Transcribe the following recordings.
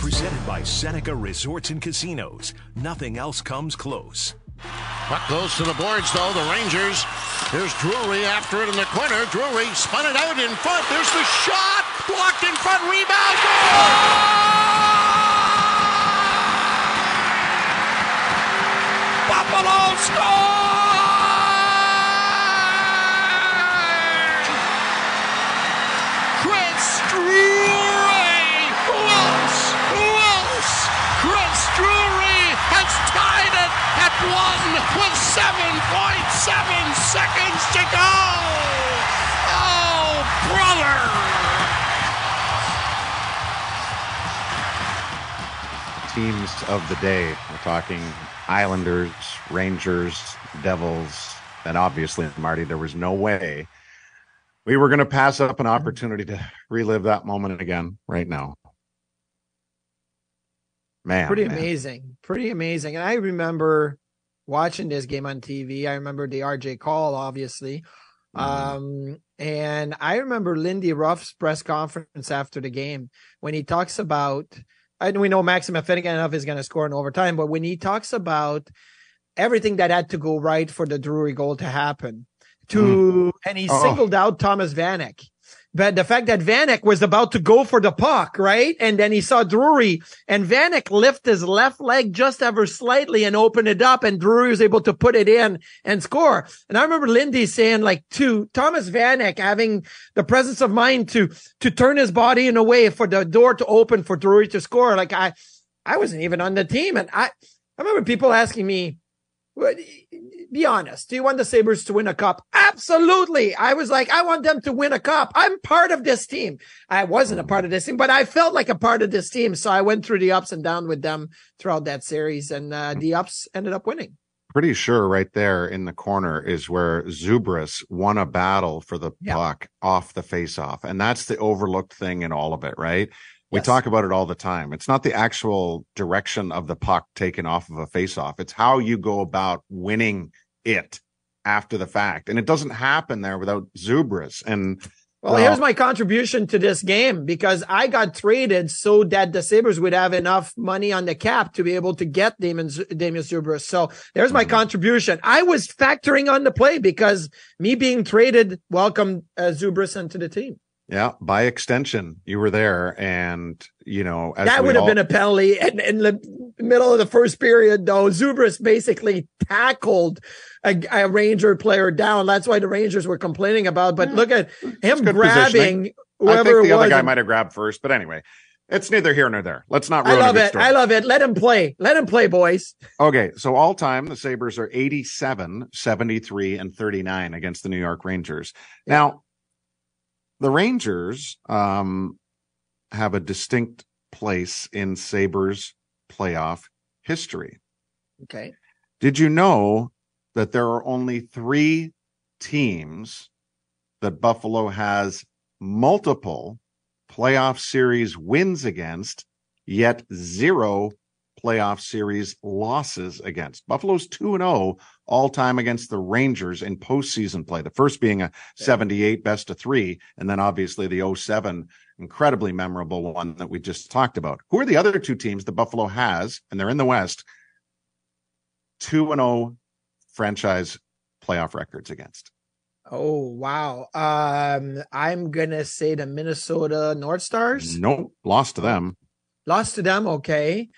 Presented by Seneca Resorts and Casinos. Nothing else comes close. Puck goes to the boards, though. The Rangers. Here's Drury after it in the corner. Drury spun it out in front. There's the shot. Blocked in front. Rebound. Goal! Buffalo score! With 7.7 seconds to go! Oh, brother! teams of the day. We're talking Islanders, Rangers, Devils, and obviously, Marty, there was no way we were going to pass up an opportunity to relive that moment again right now. Man, pretty man. amazing, pretty amazing. And I remember watching this game on TV. I remember the RJ call, obviously. Mhm. Um, and I remember Lindy Ruff's press conference after the game when he talks about, and we know Maxim Afinogenov is going to score in overtime, but when he talks about everything that had to go right for the Drury goal to happen, to and he Oh. singled out Thomas Vanek. But the fact that Vanek was about to go for the puck, right? And then he saw Drury and Vanek lift his left leg just ever slightly and open it up and Drury was able to put it in and score. And I remember Lindy saying like to Thomas Vanek having the presence of mind to, to turn his body in a way for the door to open for Drury to score. Like I, I wasn't even on the team. And I, I remember people asking me, "What- be honest. Do you want the Sabres to win a cup? Absolutely. I was like, I want them to win a cup. I'm part of this team. I wasn't a part of this team, but I felt like a part of this team. So I went through the ups and downs with them throughout that series and uh, the ups ended up winning. pretty sure right there in the corner is where Zubrus won a battle for the Yeah. puck off the face-off, and that's the overlooked thing in all of it, right? We Yes. talk about it all the time. It's not the actual direction of the puck taken off of a face-off; it's how you go about winning it after the fact, and it doesn't happen there without Zubrus. And Well, Well- here's my contribution to this game because I got traded so that the Sabres would have enough money on the cap to be able to get Damon, Damian Zubrus. So there's my Mhm. contribution. I was factoring on the play because me being traded welcomed uh, Zubrus into the team. Yeah, by extension, you were there, and you know as that would have all- been a penalty. And in the middle of the first period, though, Zubrus basically tackled a, a Ranger player down. That's why the Rangers were complaining about. But Yeah. look at him grabbing positioning. I whoever think the it other guy might have grabbed first, but anyway, it's neither here nor there. Let's not I ruin a love it. story. I love it. Let him play. Let him play, boys. Okay, so all time the Sabres are 87, 73, and 39 against the New York Rangers. Now, the Rangers um, have a distinct place in Sabres playoff history. Okay. Did you know that there are only three teams that Buffalo has multiple playoff series wins against, yet zero playoff series losses against? Buffalo's 2 0 all time against the Rangers in postseason play. The first being a 78 best of three, and then obviously the 07 incredibly memorable one that we just talked about. Who are the other two teams that Buffalo has, and they're in the West, 2 and 0 franchise playoff records against? Oh wow. Um, I'm gonna say the Minnesota North Stars Nope, lost to them. lost to them. Okay.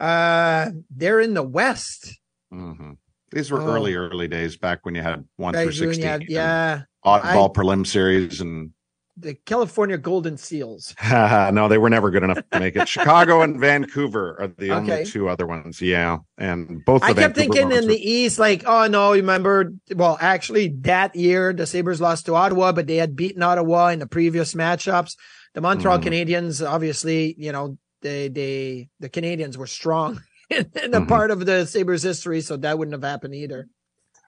Uh, they're in the West. hmm These were Oh. early, early days back when you had one through 16. had- yeah, Oddball prelim series and the California Golden Seals. no, they were never good enough to make it. Chicago and Vancouver are the Okay. only two other ones. Yeah, and both. I kept Vancouver thinking in were- the East, like, oh no, remember? Well, actually, that year the Sabres lost to Ottawa, but they had beaten Ottawa in the previous matchups. The Montreal. Canadiens, obviously, you know, they they the Canadiens were strong in, in a Mhm. part of the Sabres history, so that wouldn't have happened either.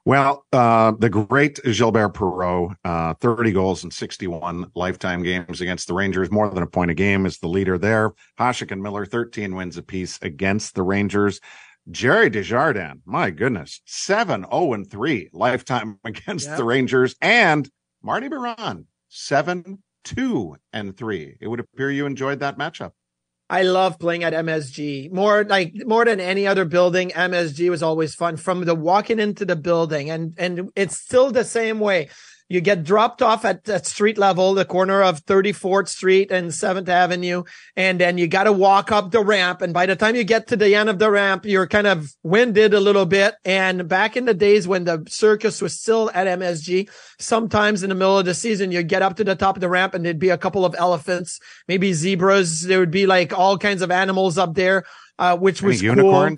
Well, uh, the great Gilbert Perreault, uh, 30 goals in 61 lifetime games against the Rangers, more than a point a game is the leader there. Hasek and Miller, 13 wins apiece against the Rangers. Gerry Desjardins, my goodness, 7 0 and 3 lifetime against Yep. the Rangers. And Marty Biron, 7 2 and 3. It would appear you enjoyed that matchup. I love playing at MSG more like more than any other building. MSG was always fun from the walking into the building and, and it's still the same way. You get dropped off at, at street level, the corner of 34th Street and 7th Avenue. And then you got to walk up the ramp. And by the time you get to the end of the ramp, you're kind of winded a little bit. And back in the days when the circus was still at MSG, sometimes in the middle of the season, you get up to the top of the ramp and there'd be a couple of elephants, maybe zebras. There would be like all kinds of animals up there, uh, which Any was cool.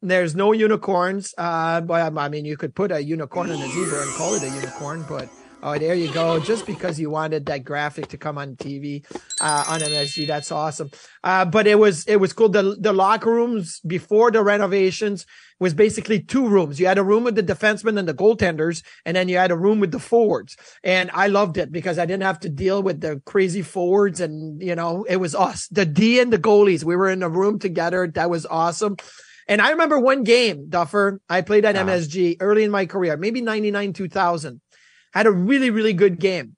There's no unicorns. Uh, but I mean, you could put a unicorn and a zebra and call it a unicorn, but oh, there you go. Just because you wanted that graphic to come on TV, uh, on MSG, that's awesome. Uh, but it was, it was cool. The, the locker rooms before the renovations was basically two rooms. You had a room with the defensemen and the goaltenders, and then you had a room with the forwards. And I loved it because I didn't have to deal with the crazy forwards and, you know, it was us, the D and the goalies. We were in a room together. That was awesome. And I remember one game, Duffer, I played at Uh-huh. MSG early in my career, maybe 99, 2000. Had a really, really good game.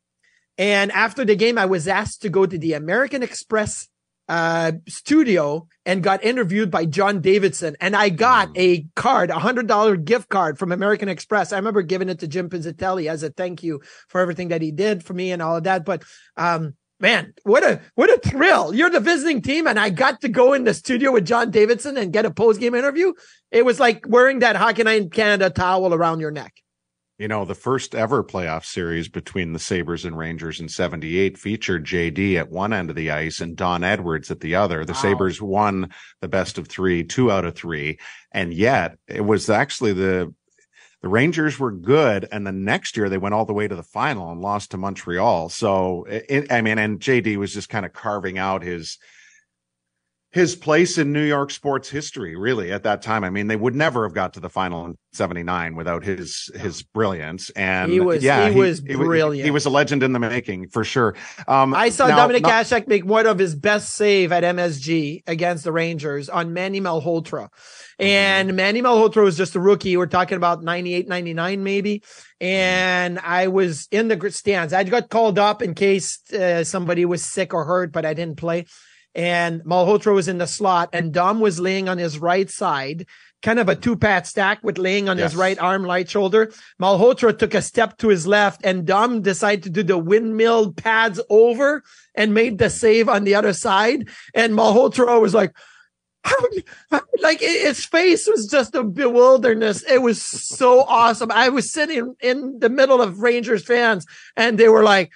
And after the game, I was asked to go to the American Express uh, studio and got interviewed by John Davidson. And I got Mm. a card, a hundred dollar gift card from American Express. I remember giving it to Jim Pizzutelli as a thank you for everything that he did for me and all of that. But, um, man, what a, what a thrill. You're the visiting team. And I got to go in the studio with John Davidson and get a post game interview. It was like wearing that Hockey Night in Canada towel around your neck. You know, the first ever playoff series between the Sabres and Rangers in 78 featured JD at one end of the ice and Don Edwards at the other. The Wow. Sabres won the best of three, two out of three. And yet it was actually the, the Rangers were good. And the next year they went all the way to the final and lost to Montreal. So it, I mean, and JD was just kind of carving out his, his place in New York sports history, really, at that time. I mean, they would never have got to the final in '79 without his his brilliance. And He was- yeah, he was brilliant. He, brilliant. was a legend in the making for sure. Um, I saw now- Dominik Hasek make one of his best save at MSG against the Rangers on Manny Malhotra. Mm-hmm. And Manny Malhotra was just a rookie. We're talking about 98, 99 maybe. And I was in the stands. I got called up in case uh, somebody was sick or hurt, but I didn't play. And Malhotra was in the slot and Dom was laying on his right side, kind of a two pat stack with laying on his right arm, right shoulder. Malhotra took a step to his left and Dom decided to do the windmill pads over and made the save on the other side. And Malhotra was like, like his face was just a bewilderness. It was so awesome. I was sitting in the middle of Rangers fans and they were like,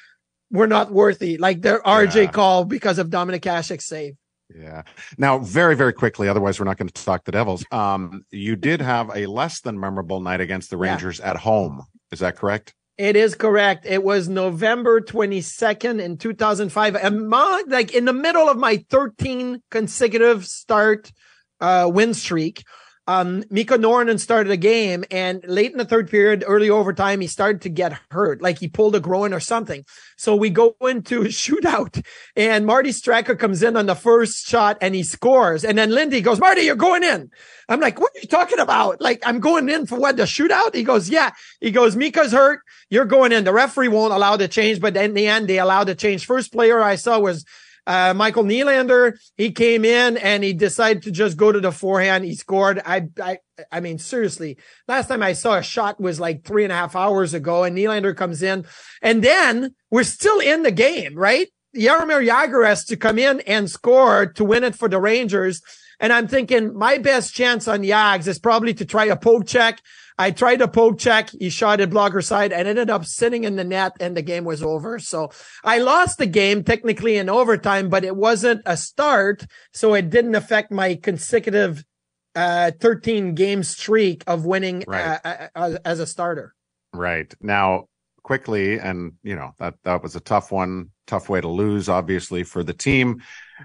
we're not worthy. Like their RJ Yeah. call because of Dominik Hasek's save. Yeah. Now, very, very quickly, otherwise we're not going to talk the Devils. Um, you did have a less than memorable night against the Yeah. Rangers at home. Is that correct? It is correct. It was November 22nd in 2005. And my, like in the middle of my 13 consecutive start, uh, win streak. Um, Mika Noronen started a game and late in the third period, early overtime, he started to get hurt, like he pulled a groin or something. So we go into a shootout and Marty Straka comes in on the first shot and he scores. And then Lindy goes, Marty, you're going in. I'm like, what are you talking about? Like, I'm going in for what? The shootout? He goes, yeah. He goes, Mika's hurt. You're going in. The referee won't allow the change, but in the end, they allowed the change. First player I saw was uh, Michael Nylander. He came in and he decided to just go to the forehand. He scored. I, I, I mean, seriously, last time I saw a shot was like three and a half hours ago and Nylander comes in and then we're still in the game, right? Jaromir Jagr has to come in and score to win it for the Rangers. And I'm thinking my best chance on Yags is probably to try a poke check. I tried a poke check. He shot at blocker side and ended up sitting in the net and the game was over. So I lost the game technically in overtime, but it wasn't a start. So it didn't affect my consecutive uh, 13 game streak of winning Right. uh, uh, as a starter. Right. Now, quickly, and you know, that that was a tough one, tough way to lose, obviously, for the team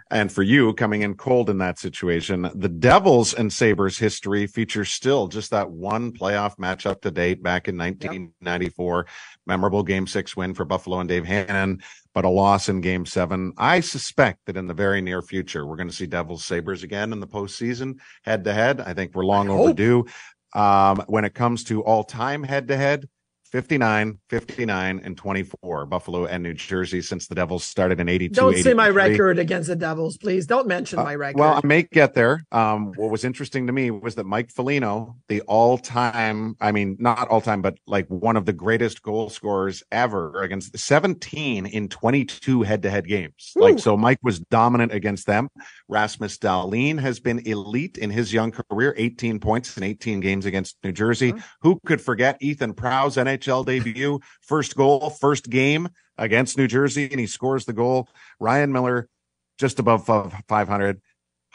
and for you coming in cold in that situation. The Devils and Sabres history features still just that one playoff matchup to date back in 1994. Memorable game six win for Buffalo and Dave Hannan, but a loss in game seven. I suspect that in the very near future, we're going to see Devils Sabres again in the postseason head to head. I think we're long I overdue. Um, when it comes to all time head to head, 59, 59, and 24, Buffalo and New Jersey since the Devils started in 82. Don't say my record against the Devils, please. Don't mention Uh, my record. Well, I may get there. Um, what was interesting to me was that Mike Foligno, the all-time, I mean, not all-time, but like one of the greatest goal scorers ever against 17 in 22 head-to-head games. Woo. Like, so Mike was dominant against them. Rasmus Dahlin has been elite in his young career, 18 points in 18 games against New Jersey. Who could forget Ethan Prowse NHL debut, first goal, first game against New Jersey, and he scores the goal. Ryan Miller, just above 500.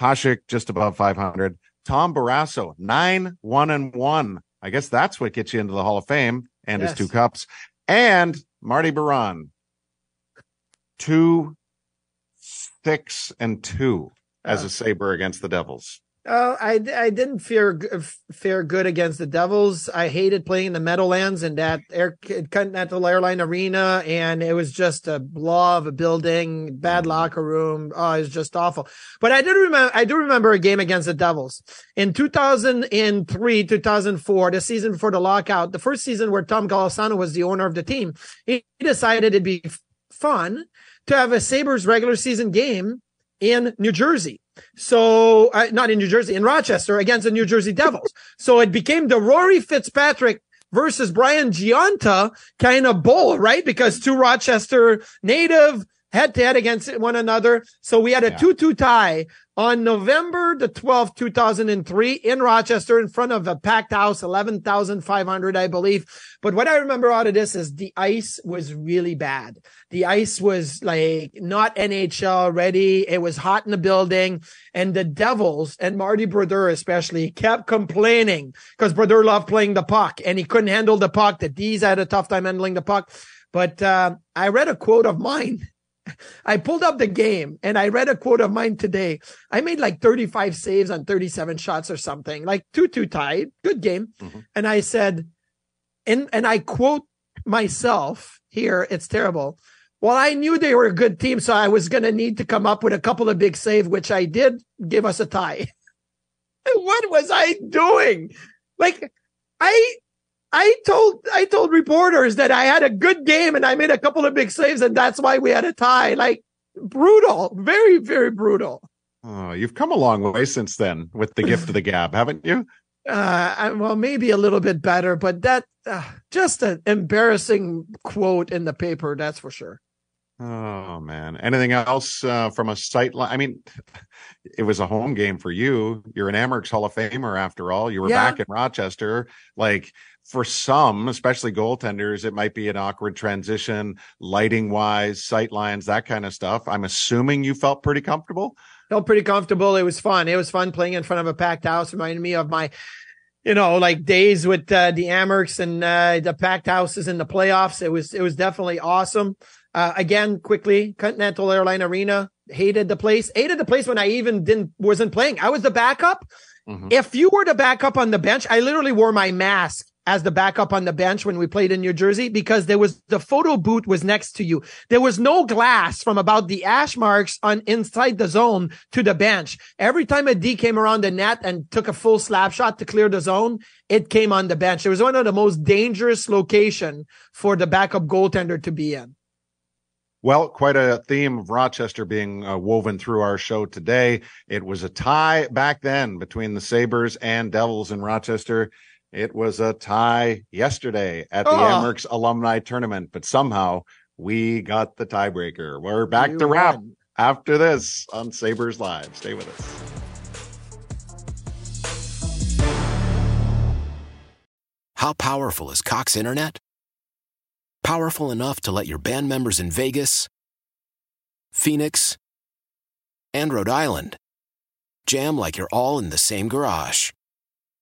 Hasek, just above 500. Tom Barrasso, nine, one, and one. I guess that's what gets you into the Hall of Fame and Yes. his two cups. And Marty Biron, two, six, and two as a Sabre against the Devils. Uh, I I didn't fare fare good against the Devils. I hated playing in the Meadowlands and that Air Continental Airline Arena, and it was just a blah of a building, bad locker room. Oh, it was just awful. But I did remember I do remember a game against the Devils in 2003, 2004, the season before the lockout, the first season where Tom Golisano was the owner of the team. He decided it'd be fun to have a Sabres regular season game in New Jersey. So, uh, not in New Jersey, in Rochester against the New Jersey Devils. so it became the Rory Fitzpatrick versus Brian Gionta kind of bowl, right? Because two Rochester native head to head against one another. So we had a Yeah. 2-2 tie on November the 12th, 2003 in Rochester in front of a packed house, 11,500, I believe. But what I remember out of this is the ice was really bad. The ice was like not NHL ready. It was hot in the building and the Devils and Marty Brodeur especially kept complaining because Brodeur loved playing the puck and he couldn't handle the puck. The D's had a tough time handling the puck. But, uh, I read a quote of mine. I pulled up the game and I read a quote of mine today. I made like 35 saves on 37 shots or something, like 2-2 tied, good game. Mhm. And I said, and, and I quote myself here. It's terrible. Well, I knew they were a good team, so I was going to need to come up with a couple of big saves, which I did give us a tie. what was I doing? Like, I, I told, I told reporters that I had a good game and I made a couple of big saves and that's why we had a tie. Like, brutal, very, very brutal. Oh, you've come a long way since then with the gift of the gab, haven't you? Uh, I- well, maybe a little bit better, but that, uh, just an embarrassing quote in the paper. That's for sure. Oh man. Anything else uh, from a sight line? I mean, it was a home game for you. You're an Amerks Hall of Famer after all. You were Yeah. back in Rochester. Like for some, especially goaltenders, it might be an awkward transition, lighting wise, sight lines, that kind of stuff. I'm assuming you felt pretty comfortable. felt pretty comfortable. It was fun. It was fun playing in front of a packed house. Reminded me of my, you know, like days with uh, the Amerks and uh, the packed houses in the playoffs. It was it was definitely awesome. Uh, again, quickly, Continental Airline Arena hated the place. Hated the place when I even didn't wasn't playing. I was the backup. Mhm. If you were the backup on the bench, I literally wore my mask as the backup on the bench when we played in New Jersey because there was the photo boot was next to you. There was no glass from about the ash marks on inside the zone to the bench. Every time a D came around the net and took a full slap shot to clear the zone, it came on the bench. It was one of the most dangerous location for the backup goaltender to be in. Well, quite a theme of Rochester being uh, woven through our show today. It was a tie back then between the Sabres and Devils in Rochester. It was a tie yesterday at the oh. Amherst Alumni Tournament, but somehow we got the tiebreaker. We're back you to wrap won. after this on Sabres Live. Stay with us. How powerful is Cox Internet? Powerful enough to let your band members in Vegas, Phoenix, and Rhode Island jam like you're all in the same garage.